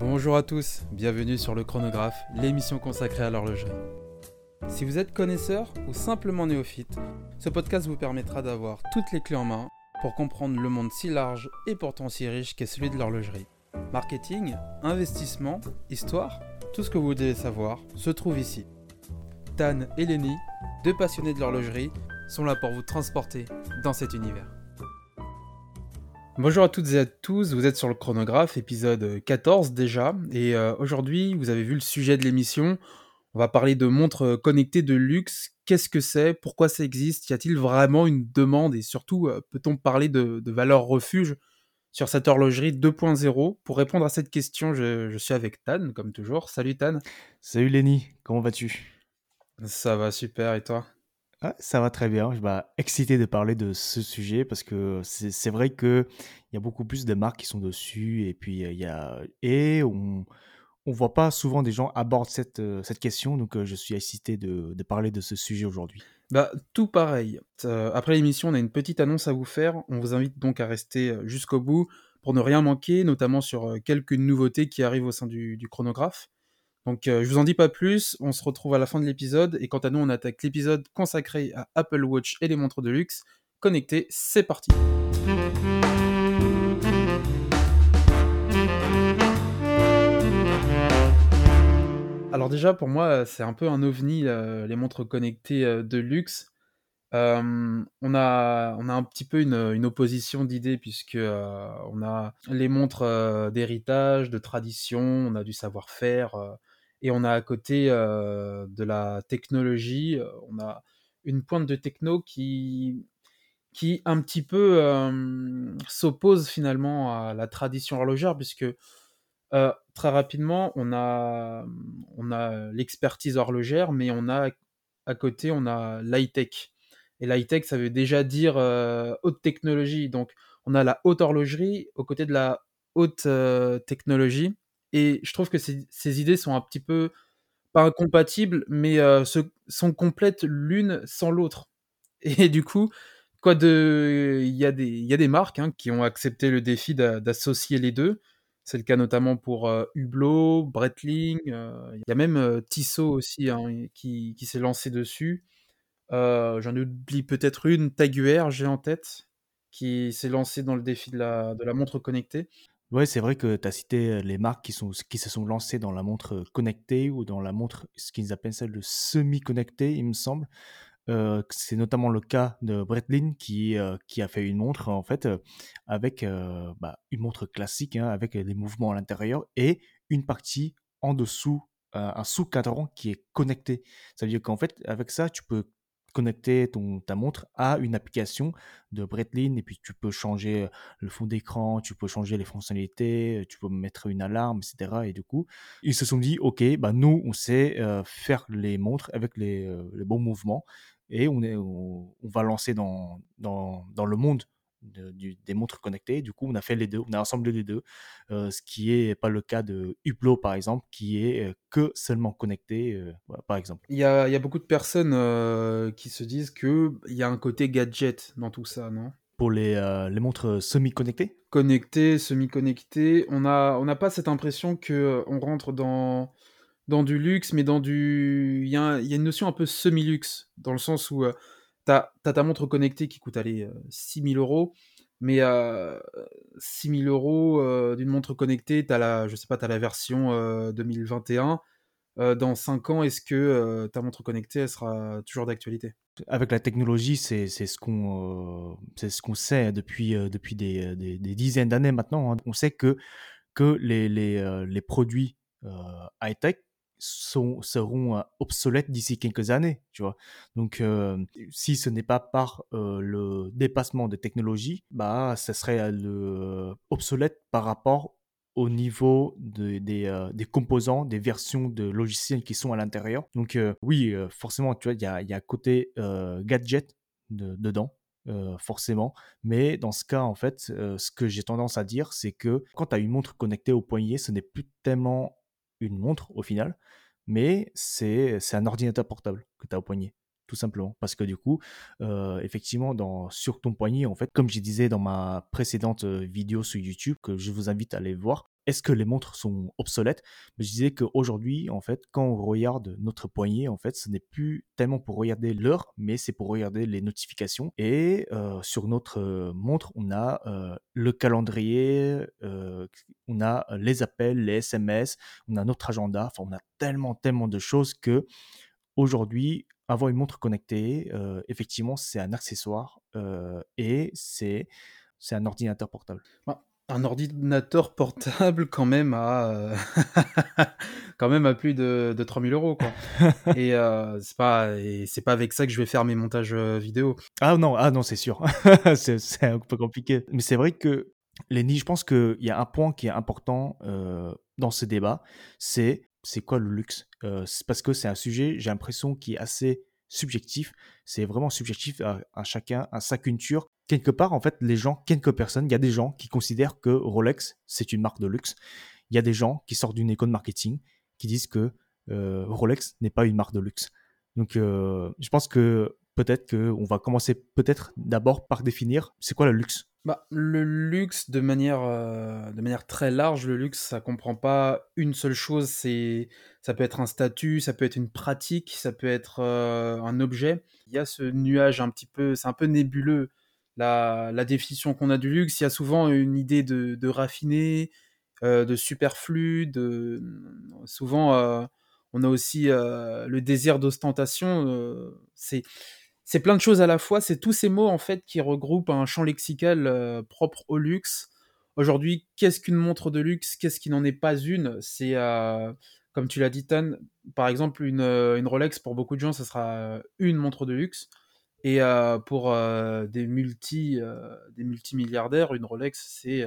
Bonjour à tous, bienvenue sur le chronographe, l'émission consacrée à l'horlogerie. Si vous êtes connaisseur ou simplement néophyte, ce podcast vous permettra d'avoir toutes les clés en main pour comprendre le monde si large et pourtant si riche qu'est celui de l'horlogerie. Marketing, investissement, histoire, tout ce que vous devez savoir se trouve ici. Tan et Lenny, deux passionnés de l'horlogerie, sont là pour vous transporter dans cet univers. Bonjour à toutes et à tous, vous êtes sur le chronographe, épisode 14 déjà, et euh, aujourd'hui vous avez vu le sujet de l'émission, on va parler de montres connectées de luxe, qu'est-ce que c'est, pourquoi ça existe, y a-t-il vraiment une demande, et surtout euh, peut-on parler de, de valeur refuge sur cette horlogerie 2.0 Pour répondre à cette question, je, je suis avec Tan, comme toujours. Salut Tan. Salut Lenny, comment vas-tu? Ça va super, et toi? Ça va très bien. Je bah, excité de parler de ce sujet parce que c'est vrai qu'il y a beaucoup plus de marques qui sont dessus et puis il y a et on on voit pas souvent des gens aborder cette, question donc je suis excité de, parler de ce sujet aujourd'hui. Bah, tout pareil. Après l'émission, on a une petite annonce à vous faire. On vous invite donc à rester jusqu'au bout pour ne rien manquer, notamment sur quelques nouveautés qui arrivent au sein du chronographe. Donc, euh, je vous en dis pas plus. On se retrouve à la fin de l'épisode. Et quant à nous, on attaque l'épisode consacré à Apple Watch et les montres de luxe. Connectées, c'est parti. Alors déjà, pour moi, c'est un peu un ovni, euh, les montres connectées euh, de luxe. On a, on a un petit peu une, une opposition d'idées puisque on a les montres d'héritage, de tradition, on a du savoir-faire et on a à côté euh, de la technologie. euh, On a une pointe de techno qui, qui un petit peu euh, s'oppose finalement à la tradition horlogère puisque très rapidement on a, on a l'expertise horlogère mais on a à côté on a l'high-tech. Et l'high-tech, ça veut déjà dire haute technologie. Donc, on a la haute horlogerie aux côtés de la haute technologie. Et je trouve que ces, idées sont un petit peu, pas incompatibles, mais euh, sont complètes l'une sans l'autre. Et du coup, quoi de, il y a des, y a des marques hein, qui ont accepté le défi d'a- d'associer les deux. C'est le cas notamment pour euh, Hublot, Breitling. euh, Il y a même Tissot aussi hein, qui, s'est lancé dessus. J'en oublie peut-être une, Taguer, j'ai en tête, qui s'est lancée dans le défi de la, de la montre connectée. Ouais, c'est vrai que tu as cité les marques qui, sont, qui se sont lancées dans la montre connectée ou dans la montre, ce qu'ils appellent ça le semi-connecté, il me semble. C'est notamment le cas de Breitling qui, qui a fait une montre en fait avec bah, une montre classique hein, avec des mouvements à l'intérieur et une partie en dessous, un sous-cadran qui est connecté. Ça veut dire qu'en fait avec ça tu peux connecter ton, ta montre à une application de Breitling et puis tu peux changer le fond d'écran, tu peux changer les fonctionnalités, tu peux mettre une alarme, etc. Et du coup, ils se sont dit, ok, bah nous, on sait euh, faire les montres avec les, euh, les bons mouvements et on, est, on va lancer dans, dans, dans le monde de- du- des montres connectées. Du coup, on a fait les deux, on a assemblé les deux, euh, ce qui est pas le cas de Hublot, par exemple, qui est euh, que seulement connecté, euh, par exemple. Il y a, il y a beaucoup de personnes euh, qui se disent qu'il y a un côté gadget dans tout ça, non? Pour les, les montres semi-connectées, Connecté, semi-connecté, on a, on n'a pas cette impression que euh, on rentre dans, dans du luxe, mais dans du... Il y a, il y a une notion un peu semi-luxe, dans le sens où... euh, T'as as ta montre connectée qui coûte aller euh, 6000 euros, mais euh, 6000 euros euh, d'une montre connectée, t'as la, je sais pas, t'as la version euh, 2021. Euh, dans 5 ans, est-ce que euh, ta montre connectée, sera toujours d'actualité? Avec la technologie, c'est ce qu'on euh, ce sait depuis, euh, depuis des, euh, des, dizaines d'années maintenant. hein. On sait que, que les, les, euh, les produits euh, high-tech sont, seront euh, obsolètes d'ici quelques années, tu vois. Donc, euh, si ce n'est pas par euh, le dépassement des technologies, bah, ça serait obsolète par rapport au niveau de- des, composants, des versions de logiciels qui sont à l'intérieur. Donc oui, forcément, tu vois, il y a, y côté gadget de- dedans, forcément. Mais dans ce cas, en fait, ce que j'ai tendance à dire, c'est que quand tu as une montre connectée au poignet, ce n'est plus tellement une montre au final, mais c'est un ordinateur portable que tu as au poignet tout simplement. Parce que du coup, euh, effectivement, dans, sur ton poignet, en fait, comme je disais dans ma précédente euh, vidéo sur YouTube, que je vous invite à aller voir, est-ce que les montres sont obsolètes? Mais je disais qu'aujourd'hui, en fait, quand on regarde notre poignet, en fait, ce n'est plus tellement pour regarder l'heure, mais c'est pour regarder les notifications. Et euh, sur notre euh, montre, on a euh, le calendrier, on a les appels, les SMS, on a notre agenda. Enfin, on a tellement, tellement de choses que aujourd'hui, avoir une montre connectée, effectivement, c'est un accessoire et c'est c'est un ordinateur portable. Bah, un ordinateur portable quand même à, euh, quand même à plus de, de 3000 euros quoi. et euh, c'est pas et c'est pas avec ça que je vais faire mes montages euh, vidéo. Ah non, ah non, c'est sûr. c'est un peu compliqué. Mais c'est vrai que Lenny, je pense qu'il y a un point qui est important dans ce débat, c'est c'est quoi le luxe? Parce que c'est un sujet, j'ai l'impression, qui est assez subjectif. C'est vraiment subjectif à, chacun, à sa culture quelque part, en fait, les gens, quelques personnes, il y a des gens qui considèrent que Rolex, c'est une marque de luxe. Il y a des gens qui sortent d'une école marketing qui disent que euh, Rolex n'est pas une marque de luxe. Donc, euh, je pense que peut-être qu'on va commencer peut-être d'abord par définir c'est quoi le luxe. Bah, le luxe, de manière, euh, de manière très large, le luxe, ça comprend pas une seule chose. C'est, ça peut être un statut, ça peut être une pratique, ça peut être un objet. Il y a ce nuage un petit peu, c'est un peu nébuleux la, définition qu'on a du luxe, il y a souvent une idée de, raffiné, euh, de superflu, de souvent euh, on a aussi euh, le désir d'ostentation. c'est c'est plein de choses à la fois. C'est tous ces mots en fait qui regroupent un champ lexical propre au luxe. Aujourd'hui, qu'est-ce qu'une montre de luxe? Qu'est-ce qui n'en est pas une? C'est comme tu l'as dit, Tan, par exemple, une, une, Rolex, pour beaucoup de gens, ça sera une montre de luxe. Et euh, pour euh, des, multi, euh, des multimilliardaires, une Rolex, c'est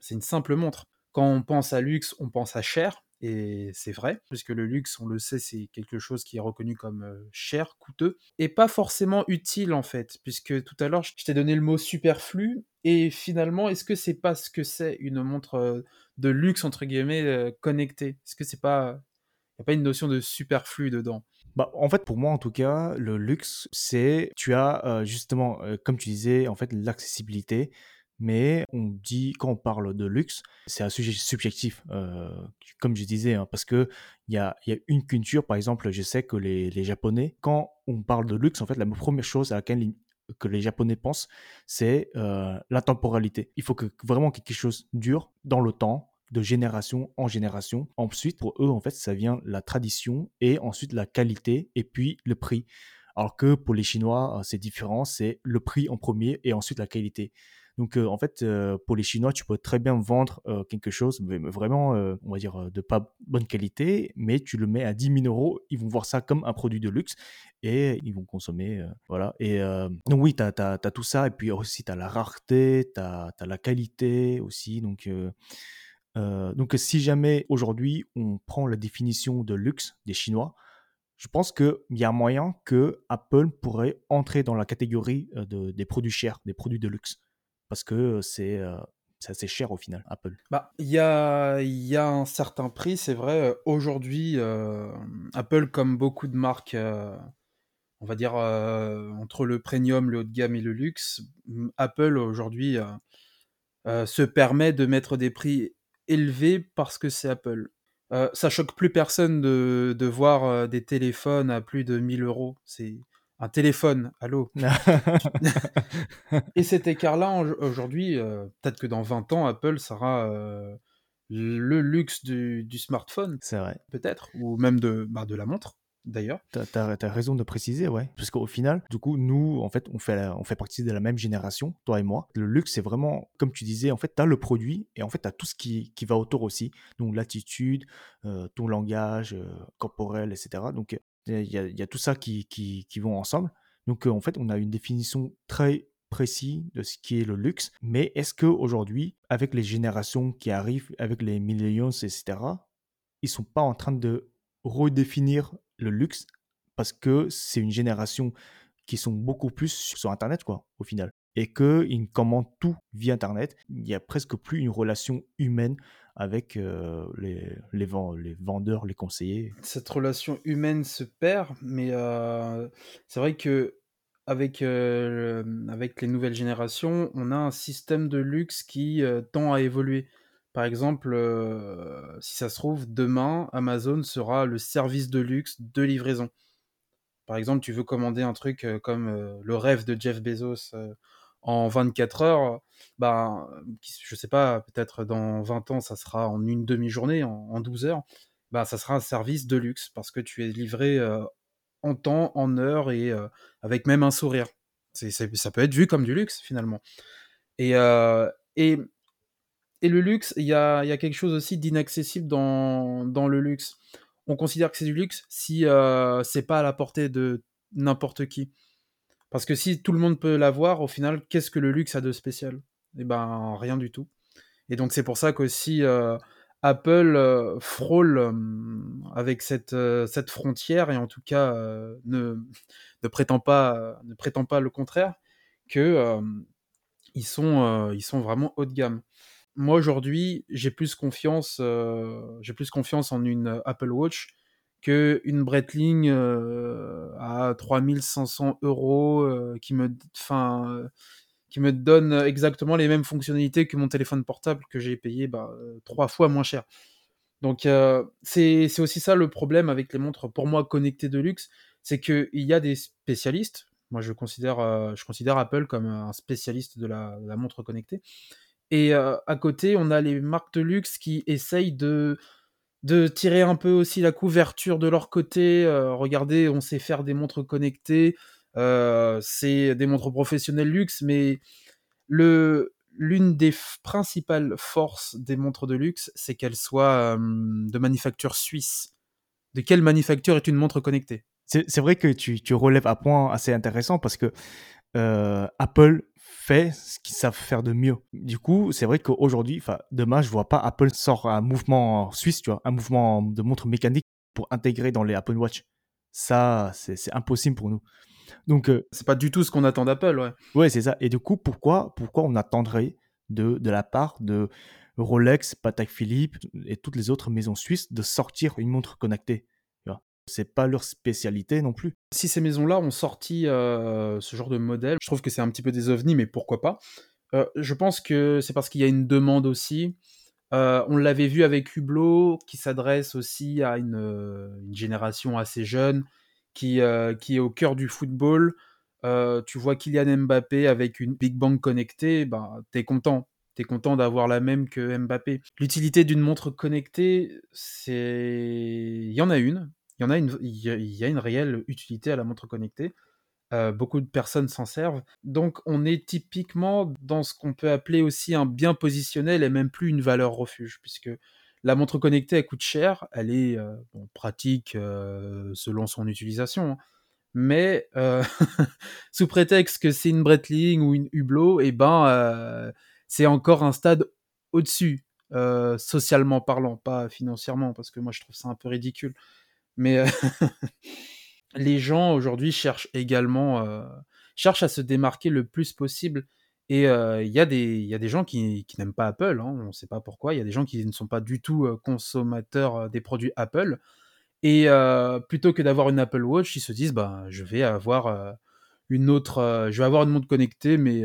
c'est une simple montre. Quand on pense à luxe, on pense à cher, et c'est vrai, puisque le luxe, on le sait, c'est quelque chose qui est reconnu comme cher, coûteux, et pas forcément utile en fait, puisque tout à l'heure, je t'ai donné le mot superflu, et finalement, est-ce que c'est pas ce que c'est une montre de luxe, entre guillemets, connectée? Est-ce que c'est pas... N'y a pas une notion de superflu dedans? Bah, en fait, pour moi, en tout cas, le luxe, c'est, tu as justement, comme tu disais, en fait, l'accessibilité. Mais on dit, quand on parle de luxe, c'est un sujet subjectif, euh, comme je disais, hein, parce qu'il y a, y a une culture, par exemple, je sais que les, Japonais, quand on parle de luxe, en fait, la première chose à laquelle que les Japonais pensent, c'est la temporalité. Il faut que vraiment quelque chose dure dans le temps, de génération en génération. Ensuite, pour eux, en fait, ça vient la tradition et ensuite la qualité et puis le prix. Alors que pour les Chinois, euh, c'est différent, c'est le prix en premier et ensuite la qualité. Donc euh, en fait, euh, pour les Chinois, tu peux très bien vendre quelque chose, vraiment, on va dire, de pas bonne qualité, mais tu le mets à 10 000 euros, ils vont voir ça comme un produit de luxe et ils vont consommer. voilà. Et donc oui, tu as, tout ça, et puis aussi tu as la rareté, tu as, la qualité aussi. Donc euh, si jamais aujourd'hui on prend la définition de luxe des Chinois, je pense qu'il y a moyen que Apple pourrait entrer dans la catégorie euh, de, des produits chers, des produits de luxe. Parce que c'est euh, assez cher au final, Apple. Bah, il y a, un certain prix, c'est vrai. Aujourd'hui, Apple, comme beaucoup de marques, on va dire entre le premium, le haut de gamme et le luxe, Apple aujourd'hui se permet de mettre des prix élevé parce que c'est Apple. Euh, ça choque plus personne de, voir euh, des téléphones à plus de 1000 euros. C'est un téléphone, allô? Et cet écart-là, aujourd'hui, euh, peut-être que dans 20 ans, Apple sera le luxe du, du smartphone. C'est vrai. Peut-être, ou même de, bah, de la montre d'ailleurs. Tu as, raison de préciser, ouais. Parce qu'au final, du coup, nous, en fait, on fait, on fait partie de la même génération, toi et moi. Le luxe, c'est vraiment, comme tu disais, en fait, tu as le produit et en fait, tu as tout ce qui, qui, va autour aussi. Donc, l'attitude, euh, ton langage euh, corporel, etc. Donc, il y, a, tout ça qui, qui, vont ensemble. Donc, euh, en fait, on a une définition très précise de ce qui est le luxe. Mais est-ce qu'aujourd'hui, avec les générations qui arrivent, avec les millions, etc., ils sont pas en train de redéfinir le luxe parce que c'est une génération qui sont beaucoup plus sur Internet, quoi, au final? Et qu'ils commandent tout via Internet. Il n'y a presque plus une relation humaine avec euh, les, les, vendeurs, les conseillers. Cette relation humaine se perd, mais euh, c'est vrai que avec, euh, avec les nouvelles générations, on a un système de luxe qui tend à évoluer. Par exemple, si ça se trouve, demain, Amazon sera le service de luxe de livraison. Par exemple, tu veux commander un truc comme le rêve de Jeff Bezos en 24 heures, bah, je sais pas, peut-être dans 20 ans, ça sera en une demi-journée, en, en 12 heures, bah, ça sera un service de luxe parce que tu es livré euh, en temps, en heure et euh, avec même un sourire. Ça peut être vu comme du luxe finalement. Et, euh, et, et le luxe, il y a, y a quelque chose aussi d'inaccessible dans, dans le luxe. On considère que c'est du luxe si c'est pas à la portée de n'importe qui. Parce que si tout le monde peut l'avoir, au final, qu'est-ce que le luxe a de spécial? Eh ben, rien du tout. Et donc c'est pour ça qu'aussi euh, Apple euh, frôle euh, avec cette, euh, cette frontière et en tout cas ne, ne, prétend pas, ne prétend pas le contraire, que euh, ils, sont, ils sont vraiment haut de gamme. Moi aujourd'hui, j'ai plus confiance, j'ai plus confiance en une Apple Watch que une Breitling euh, à 3500 euros euh, qui me, euh, qui me donne exactement les mêmes fonctionnalités que mon téléphone portable que j'ai payé bah, trois fois moins cher. Donc c'est aussi ça le problème avec les montres pour moi connectées de luxe, c'est qu'il y a des spécialistes. Moi je considère, je considère Apple comme un spécialiste de la, montre connectée. Et à côté, on a les marques de luxe qui essayent de, de tirer un peu aussi la couverture de leur côté. Euh, regardez, on sait faire des montres connectées. Euh, c'est des montres professionnelles luxe, mais l'une des principales forces des montres de luxe, c'est qu'elles soient de manufacture suisse. De quelle manufacture est une montre connectée? C'est c'est vrai que tu, tu relèves un point assez intéressant parce que euh, Apple fait ce qu'ils savent faire de mieux. Du coup, c'est vrai qu'aujourd'hui, enfin, demain, je vois pas Apple sort un mouvement suisse, tu vois, un mouvement de montre mécanique pour intégrer dans les Apple Watch. Ça, c'est impossible pour nous. Donc, euh, C'est pas du tout ce qu'on attend d'Apple, ouais. ouais, c'est ça. Et du coup, pourquoi, pourquoi on attendrait de, de la part de Rolex, Patek Philippe et toutes les autres maisons suisses de sortir une montre connectée? C'est pas leur spécialité non plus. Si ces maisons-là ont sorti euh, ce genre de modèle, je trouve que c'est un petit peu des ovnis, mais pourquoi pas Euh, Je pense que c'est parce qu'il y a une demande aussi. Euh, on l'avait vu avec Hublot, qui s'adresse aussi à une, génération assez jeune, qui, est au cœur du football. Tu vois Kylian Mbappé avec une Big Bang connectée, ben, t'es content. T'es content d'avoir la même que Mbappé. L'utilité d'une montre connectée, c'est... Il y en a une. Il y en a une, il y a, une réelle utilité à la montre connectée. Euh, beaucoup de personnes s'en servent. Donc on est typiquement dans ce qu'on peut appeler aussi un bien positionnel et même plus une valeur refuge, puisque la montre connectée, elle coûte cher, elle est euh, pratique euh, selon son utilisation, hein. mais sous prétexte que c'est une Breitling ou une Hublot, et ben c'est encore un stade au-dessus, socialement parlant, pas financièrement, parce que moi je trouve ça un peu ridicule. Mais euh, les gens aujourd'hui cherchent également euh, cherchent à se démarquer le plus possible. Et euh, il y, a des- il y a des gens qui, qui n'aiment pas Apple, hein, on ne sait pas pourquoi. Il y a des gens qui ne sont pas du tout consommateurs des produits Apple. Et plutôt que d'avoir une Apple Watch, ils se disent bah, je vais avoir une autre, je vais avoir une montre connectée, mais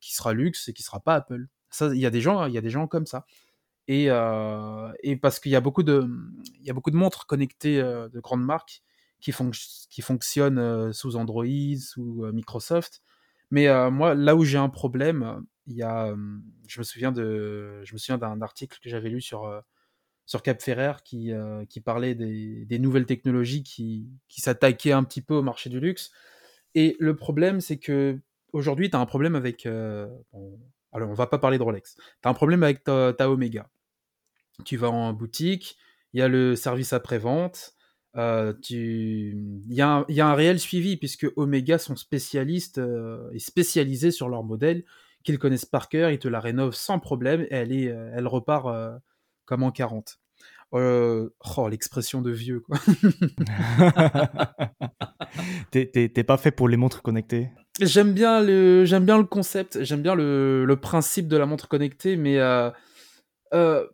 qui sera luxe et qui sera pas Apple. Il y il y a des gens comme ça. Et, euh, et parce qu'il y a beaucoup de, montres connectées euh, de grandes marques qui, fonc- qui fonctionnent euh, sous Android, sous Microsoft. Mais moi, là où j'ai un problème, il y a, je me souviens de, je me souviens d'un article que j'avais lu sur sur Cap Ferrer qui parlait des, nouvelles technologies qui qui s'attaquaient un petit peu au marché du luxe. Et le problème, c'est que aujourd'hui, tu as un problème avec. Alors, on va pas parler de Rolex. Tu as un problème avec ta, Omega tu vas en boutique, il y a le service après-vente, euh, tu... il, y a un, y a un réel suivi puisque Omega sont spécialistes euh, et spécialisés sur leur modèle, qu'ils connaissent par cœur, ils te la rénovent sans problème et elle, est, euh, elle repart comme en 40. Euh, oh, l'expression de vieux, quoi. T'es pas fait pour les montres connectées? J'aime bien le, j'aime bien le concept, j'aime bien le, principe de la montre connectée, mais euh, euh,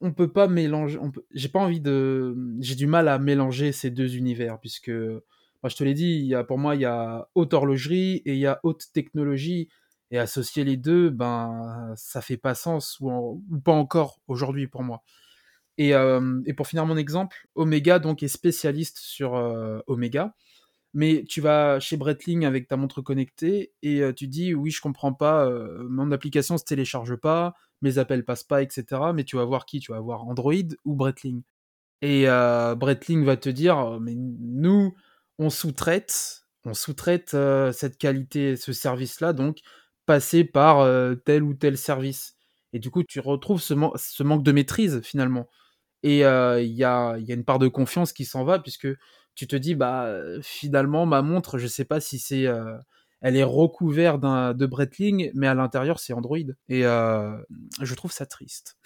on peut pas mélanger. J'ai pas envie de, j'ai du mal à mélanger ces deux univers puisque, moi je te l'ai dit, pour moi il y a haute horlogerie et il y a haute technologie Et associer les 2, ben, ça fait pas sens ou pas encore aujourd'hui pour moi. Et hem et pour finir mon exemple, Omega donc est spécialiste sur, heu, Omega. Mais tu vas chez Breitling avec ta montre connectée et heu, tu dis: «Oui, je comprends pas, heu, mon application se télécharge pas, mes appels passent pas et cetera». Mais tu vas voir qui? Tu vas voir Android ou Breitling? Et heu, Breitling va te dire: «Mais nous, on sous-traite on sous-traite, heu, cette qualité, ce service-là, donc passez par, tel ou tel service». Et du coup, tu retrouves ce man ce manque de maîtrise finalement. Et il y a une part de confiance qui s'en va puisque tu te dis: «Bah, finalement ma montre, je sais pas si c'est, elle est recouvert d'un de Breitling, mais à l'intérieur c'est Android» et je trouve ça triste.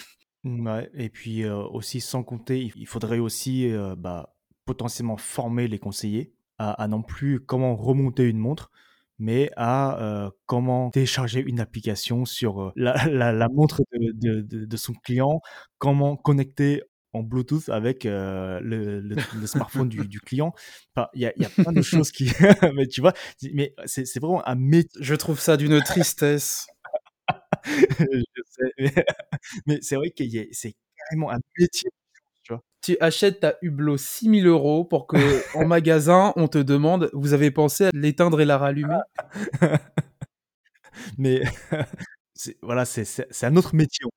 Mouais et puis, aussi sans compter, il faudrait aussi, bah, potentiellement former les conseillers à non plus comment remonter une montre, mais à, comment télécharger une application sur, la montre de de de son client, comment connecter en Bluetooth avec, heu, le le le smartphone du du client. Enfin, il y a il y a plein de choses qui mais tu vois? C'est mais c'est vraiment un mét Je trouve ça d'une tristesse. je sais, mais mais c'est vrai a c'est carrément un métier, tu vois? Tu achètes ta Hublot 6 000 € pour qu'en magasin, on te demande: «Vous avez pensé à l'éteindre et la rallumer?» Mais voilà, c'est un autre métier, en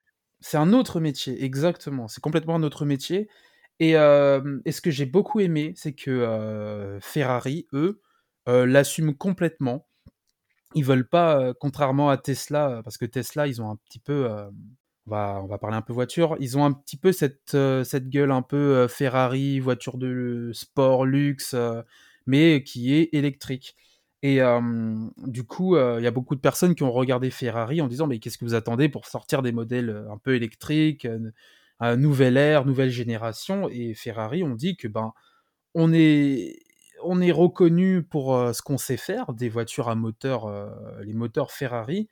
C'est un autre métier, exactement, c'est complètement un autre métier et ce que j'ai beaucoup aimé, c'est que, Ferrari, eux, l'assument complètement. Ils veulent pas, contrairement à Tesla, parce que Tesla, ils ont un petit peu, on va on va parler un peu voiture, ils ont un petit peu cette, gueule un peu, Ferrari, voiture de sport, luxe, mais qui est électrique et du coup, il y a beaucoup de personnes qui ont regardé Ferrari en disant: «Mais qu'est-ce que vous attendez pour sortir des modèles, un peu électriques, nouvelle ère, nouvelle génération?» et Ferrari ont dit que, ben, on est on est reconnu pour, ce qu'on sait faire, des voitures à moteur, les moteurs Ferrari.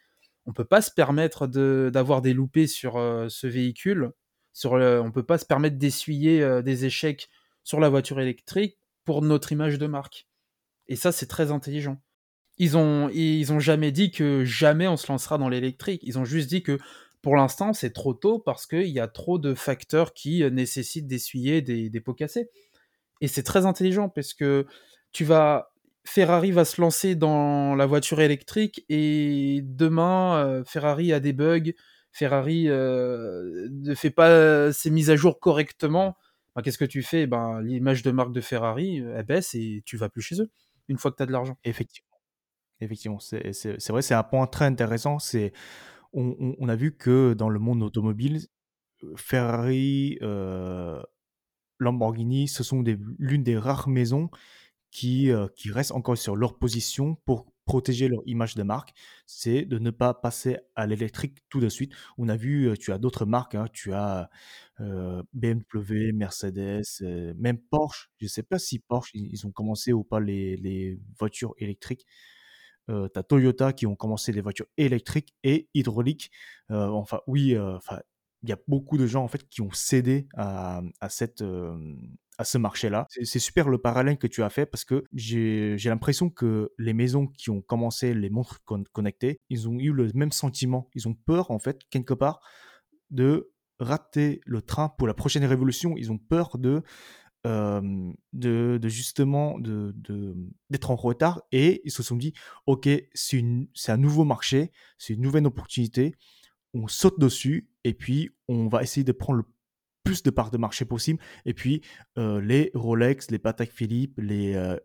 On peut pas se permettre d'avoir des loupés sur, ce véhicule, sur on peut pas se permettre d'essuyer, des échecs sur la voiture électrique pour notre image de marque et ça, c'est très intelligent. Ils ont ils ont jamais dit que jamais on se lancera dans l'électrique. Ils ont juste dit que pour l'instant, c'est trop tôt parce qu'il y a trop de facteurs qui, heu, nécessitent d'essuyer des pots cassés et c'est très intelligent parce que tu vas Ferrari va se lancer dans la voiture électrique et demain, heu, Ferrari a des bugs, Ferrari, heu, ne fait pas ses mises à jour correctement. Ben, qu'est-ce que tu fais? Ben, l'image de marque de Ferrari, elle baisse et tu vas plus chez eux, une fois que tu as de l'argent. Effectivement, effectivement, c'est vrai, c'est un point très intéressant. C'est on on a vu que dans le monde automobile, Ferrari, heu, Lamborghini, ce sont l'une des rares maisons qui, heu, qui restent encore sur leur position pour protéger leur image de marque. C'est de ne pas passer à l'électrique tout de suite. On a vu, tu as d'autres marques, hein, tu as, BMW, Mercedes, même Porsche. Je sais pas si Porsche, ils ont commencé ou pas les voitures électriques. Tu as Toyota qui ont commencé les voitures électriques et hydrauliques. Enfin oui, il y a beaucoup de gens en fait qui ont cédé à, cette, à ce marché-là. C'est super le parallèle que tu as fait parce que j'ai l'impression que les maisons qui ont commencé les montres con connectées, ils ont eu le même sentiment. Ils ont peur en fait, quelque part, de rater le train pour la prochaine révolution. Ils ont peur de, hem, de justement de de, d'être en retard et ils se sont dit: «OK, c'est un nouveau marché, c'est une nouvelle opportunité. On saute dessus et puis on va essayer de prendre le plus de parts de marché possible» et puis, heu, les Rolex, les Patek Philippe, les, heu,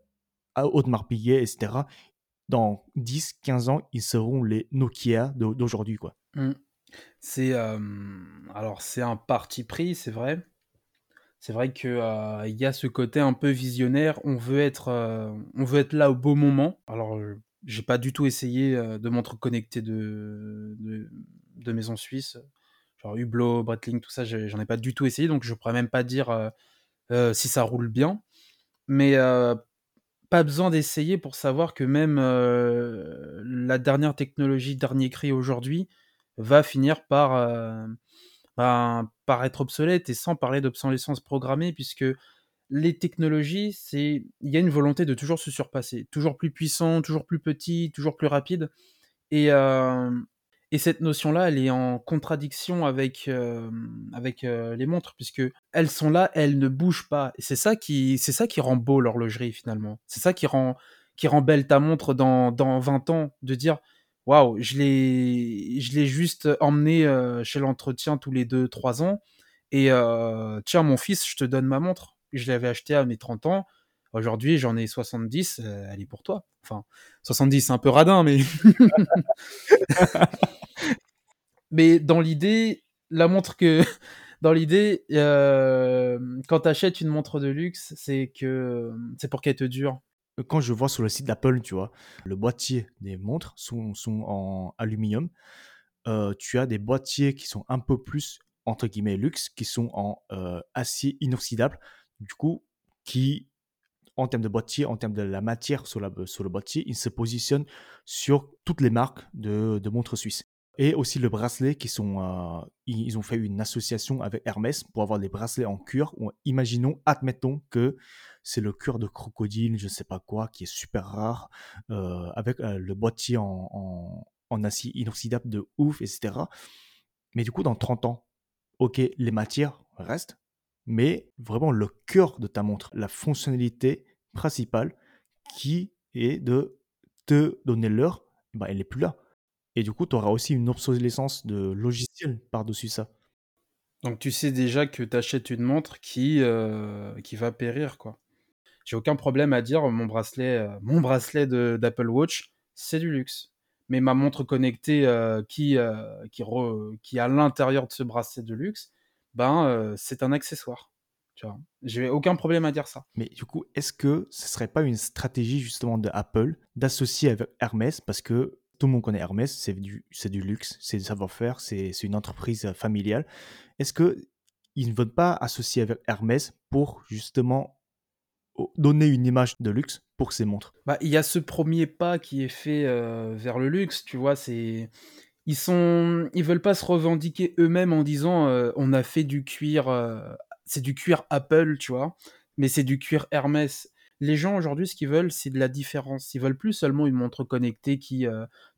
a Audemars Piguet et cetera, dans 10-15 ans, ils seront les Nokia d'au d'aujourd'hui, quoi. Mmh. C'est, hem, alors c'est un parti pris, c'est vrai. C'est vrai que, heu, il y a ce côté un peu visionnaire. On veut être, on veut être là au beau moment. Alors, j'ai pas du tout essayé, de montres connectées de de de maisons suisses, genre Hublot, Breitling, tout ça, j'en ai pas du tout essayé, donc je pourrais même pas dire, heu heu, si ça roule bien. Mais, heu, pas besoin d'essayer pour savoir que même, la dernière technologie, dernier cri aujourd'hui, va finir ben, par être obsolète et sans parler d'obsolescence programmée puisque les technologies, c'est il y a une volonté de toujours se surpasser, toujours plus puissant, toujours plus petit, toujours plus rapide Et, euh, et cette notion-là, elle est en contradiction avec, euh, avec euh, les montres, puisque elles sont là, elles ne bougent pas. Et c'est ça qui, ça qui rend beau l'horlogerie finalement. C'est ça qui rend, qui rend belle ta montre dans, dans 20 ans, de dire waouh, je l'ai, juste emmené chez l'entretien tous les 2-3 ans. Et tiens, mon fils, je te donne ma montre. Je l'avais acheté à mes 30 ans. Aujourd'hui, j'en ai 70, elle est pour toi. Enfin, 70, c'est un peu radin, mais. mais dans l'idée, la montre que. Dans l'idée, quand tu achètes une montre de luxe, c'est que c'est pour qu'elle te dure. Quand je vois sur le site d'Apple, tu vois, le boîtier des montres sont, sont en aluminium. tu as des boîtiers qui sont un peu plus entre guillemets luxe, qui sont en acier inoxydable, du coup, qui en termes de boîtier, en termes de la matière sur, la, sur le boîtier, il se positionne sur toutes les marques de, montres suisses. Et aussi le bracelet qui sont, euh, ils ont fait une association avec Hermès pour avoir des bracelets en cuir. imaginons, admettons que c'est le cuir de crocodile, je ne sais pas quoi, qui est super rare, euh, avec euh, le boîtier en, acier inoxydable de ouf, etc. Mais du coup, dans 30 ans, ok, les matières restent, mais vraiment le cœur de ta montre, la fonctionnalité principale qui est de te donner l'heure, bah, elle n'est plus là. Et du coup, tu auras aussi une obsolescence de logiciel par-dessus ça. Donc tu sais déjà que tu achètes une montre qui, euh, qui va périr, quoi. J'ai aucun problème à dire mon bracelet, euh, mon bracelet d'Apple Watch, c'est du luxe. Mais ma montre connectée euh, qui, qui, qui est à l'intérieur de ce bracelet de luxe, ben c'est un accessoire. Tu vois, j'ai aucun problème à dire ça. Mais du coup, est-ce que ce serait pas une stratégie justement de Apple d'associer avec Hermès parce que tout le monde connaît Hermès, c'est du, luxe, c'est du savoir-faire, c'est, une entreprise familiale. Est-ce que ils ne veulent pas associer avec Hermès pour justement donner une image de luxe pour ces montres? Bah, il y a ce premier pas qui est fait vers le luxe, tu vois, c'est ils sont ils veulent pas se revendiquer eux-mêmes en disant on a fait du cuir c'est du cuir Apple tu vois mais c'est du cuir Hermès les gens aujourd'hui ce qu'ils veulent c'est de la différence. Ils veulent plus seulement une montre connectée qui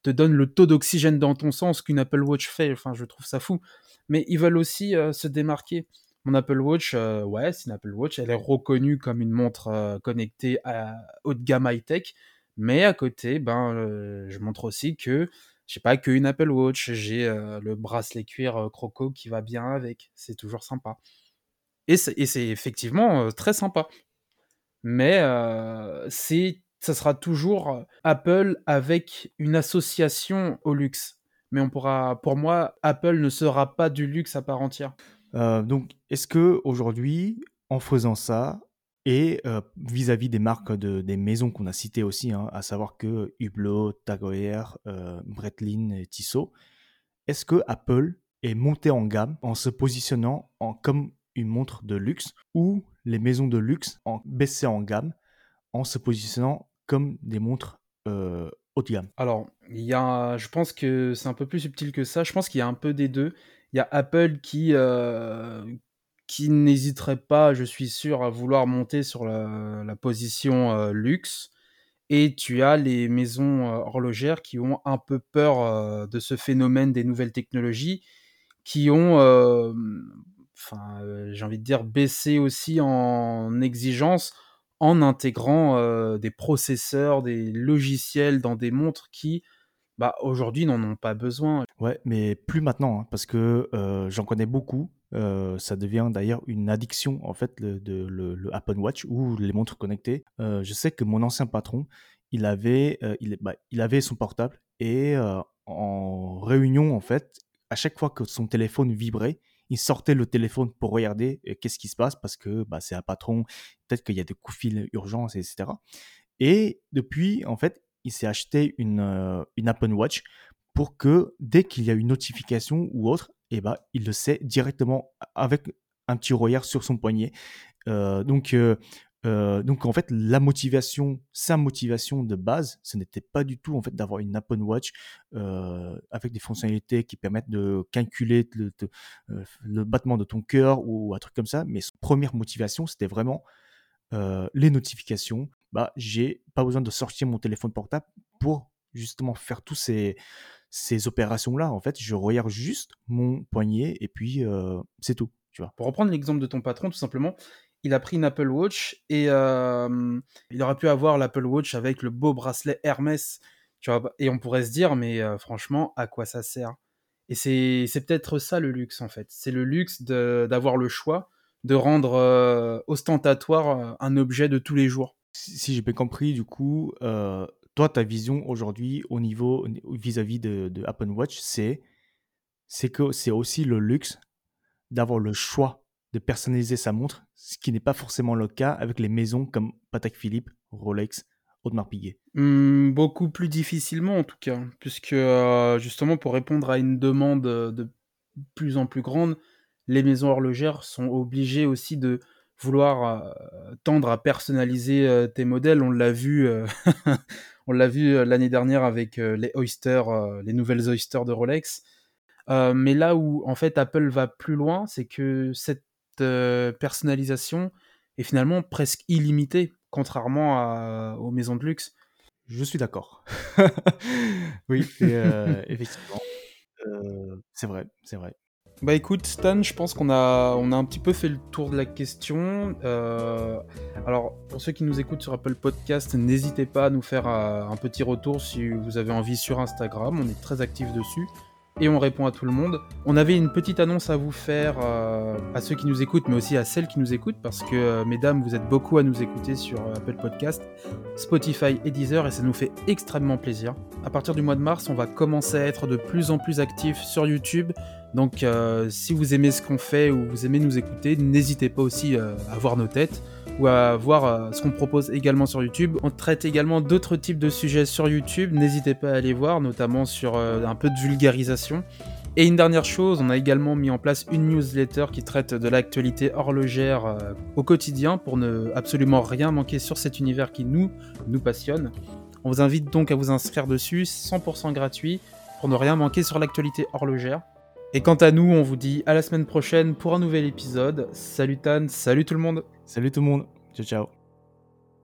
te donne le taux d'oxygène dans ton ce qu'une Apple Watch fait. Enfin je trouve ça fou. Mais ils veulent aussi se démarquer. Mon Apple Watch ouais c'est une Apple Watch. Elle est reconnue comme une montre connectée à haut de gamme high tech mais à côté ben je montre aussi que j'ai pas qu'une Apple Watch, j'ai euh, le bracelet cuir euh, Croco qui va bien avec. C'est toujours sympa. Et c'est effectivement euh, très sympa. Mais c'est ça sera toujours Apple avec une association au luxe. Mais on pourra, pour moi, Apple ne sera pas du luxe à part entière. donc, est-ce que aujourd'hui, en faisant ça, et vis-à-vis des marques de, des maisons qu'on a citées aussi, hein, à savoir que Hublot, Tag Heuer, et Tissot, est-ce que Apple est monté en gamme en se positionnant en, comme une montre de luxe ou les maisons de luxe ont baissé en gamme en se positionnant comme des montres haut de gamme Alors, il y a, je pense que c'est un peu plus subtil que ça. Je pense qu'il y a un peu des deux. Il y a Apple qui, qui n'hésiterait pas, je suis sûr, à vouloir monter sur la, position euh, luxe. Et tu as les maisons euh, horlogères qui ont un peu peur euh, de ce phénomène des nouvelles technologies, qui ont, enfin, j'ai envie de dire, baissé aussi en exigence en intégrant des processeurs, des logiciels dans des montres qui, bah, aujourd'hui, n'en ont pas besoin. Ouais, mais plus maintenant, hein, parce que j'en connais beaucoup euh, ça devient d'ailleurs une addiction en fait de, le, Apple Watch ou les montres connectées. Euh, je sais que mon ancien patron, il avait, euh, bah, il, avait son portable et en réunion en fait, à chaque fois que son téléphone vibrait, il sortait le téléphone pour regarder qu'est-ce qui se passe parce que bah, c'est un patron, peut-être qu'il y a des coups de fil etc. Et depuis, en fait, il s'est acheté une, une Apple Watch pour que dès qu'il y a une notification ou autre, eh ben, il le sait directement avec un petit regard sur son poignet. Euh, donc, euh, euh, donc en fait, la motivation, sa motivation de base, ce n'était pas du tout en fait d'avoir une Apple Watch avec des fonctionnalités qui permettent de calculer le, le battement de ton cœur ou un truc comme ça. Mais sa première motivation, c'était vraiment les notifications. Bah, j'ai pas besoin de sortir mon téléphone portable pour justement faire tous ces, ces opérations-là. En fait, je regarde juste mon poignet et puis euh, c'est tout. Tu vois. Pour reprendre l'exemple de ton patron, tout simplement, il a pris une Apple Watch et il aurait pu avoir l'Apple Watch avec le beau bracelet Hermès. Tu vois, et on pourrait se dire, mais franchement, à quoi ça sert? Et c'est peut-être ça le luxe, en fait. C'est le luxe d'avoir le choix de rendre ostentatoire un objet de tous les jours. Si, j'ai bien compris, du coup, toi, ta vision aujourd'hui au niveau vis-à-vis de, de Apple Watch, c'est que c'est aussi le luxe d'avoir le choix de personnaliser sa montre, ce qui n'est pas forcément le cas avec les maisons comme Patek Philippe, Rolex, Audemars Piguet. Mmh, beaucoup plus difficilement en tout cas, puisque euh, justement pour répondre à une demande de plus en plus grande, les maisons horlogères sont obligées aussi de vouloir euh, tendre à personnaliser euh, tes modèles. On l'a vu, on l'a vu l'année dernière avec les Oyster, les nouvelles Oyster de Rolex. mais là où en fait Apple va plus loin, c'est que cette euh, personnalisation est finalement presque illimitée, contrairement aux maisons de luxe. Je suis d'accord. oui, euh, effectivement. Euh, c'est vrai, c'est vrai. Bah écoute Stan, je pense qu'on a, on a un petit peu fait le tour de la question. alors pour ceux qui nous écoutent sur Apple Podcast, n'hésitez pas à nous faire un petit retour si vous avez envie sur Instagram, on est très actifs dessus et on répond à tout le monde. On avait une petite annonce à vous faire euh, à ceux qui nous écoutent, mais aussi à celles qui nous écoutent, parce que, euh, mesdames, vous êtes beaucoup à nous écouter sur euh, Apple Podcast, Spotify et Deezer, et ça nous fait extrêmement plaisir. À partir du mois de mars, on va commencer à être de plus en plus actifs sur YouTube. Donc, si vous aimez ce qu'on fait ou vous aimez nous écouter, n'hésitez pas aussi à voir nos têtes ou à voir euh, ce qu'on propose également sur YouTube. On traite également d'autres types de sujets sur YouTube, n'hésitez pas à aller voir, notamment sur euh, un peu de vulgarisation. Et une dernière chose, on a également mis en place une newsletter qui traite de l'actualité horlogère euh, au quotidien pour ne absolument rien manquer sur cet univers qui nous, nous passionne. On vous invite donc à vous inscrire dessus, 100% gratuit, pour ne rien manquer sur l'actualité horlogère. Et quant à nous, on vous dit à la semaine prochaine pour un nouvel épisode. Salut Tan, salut tout le monde Salut tout le monde. Ciao, ciao.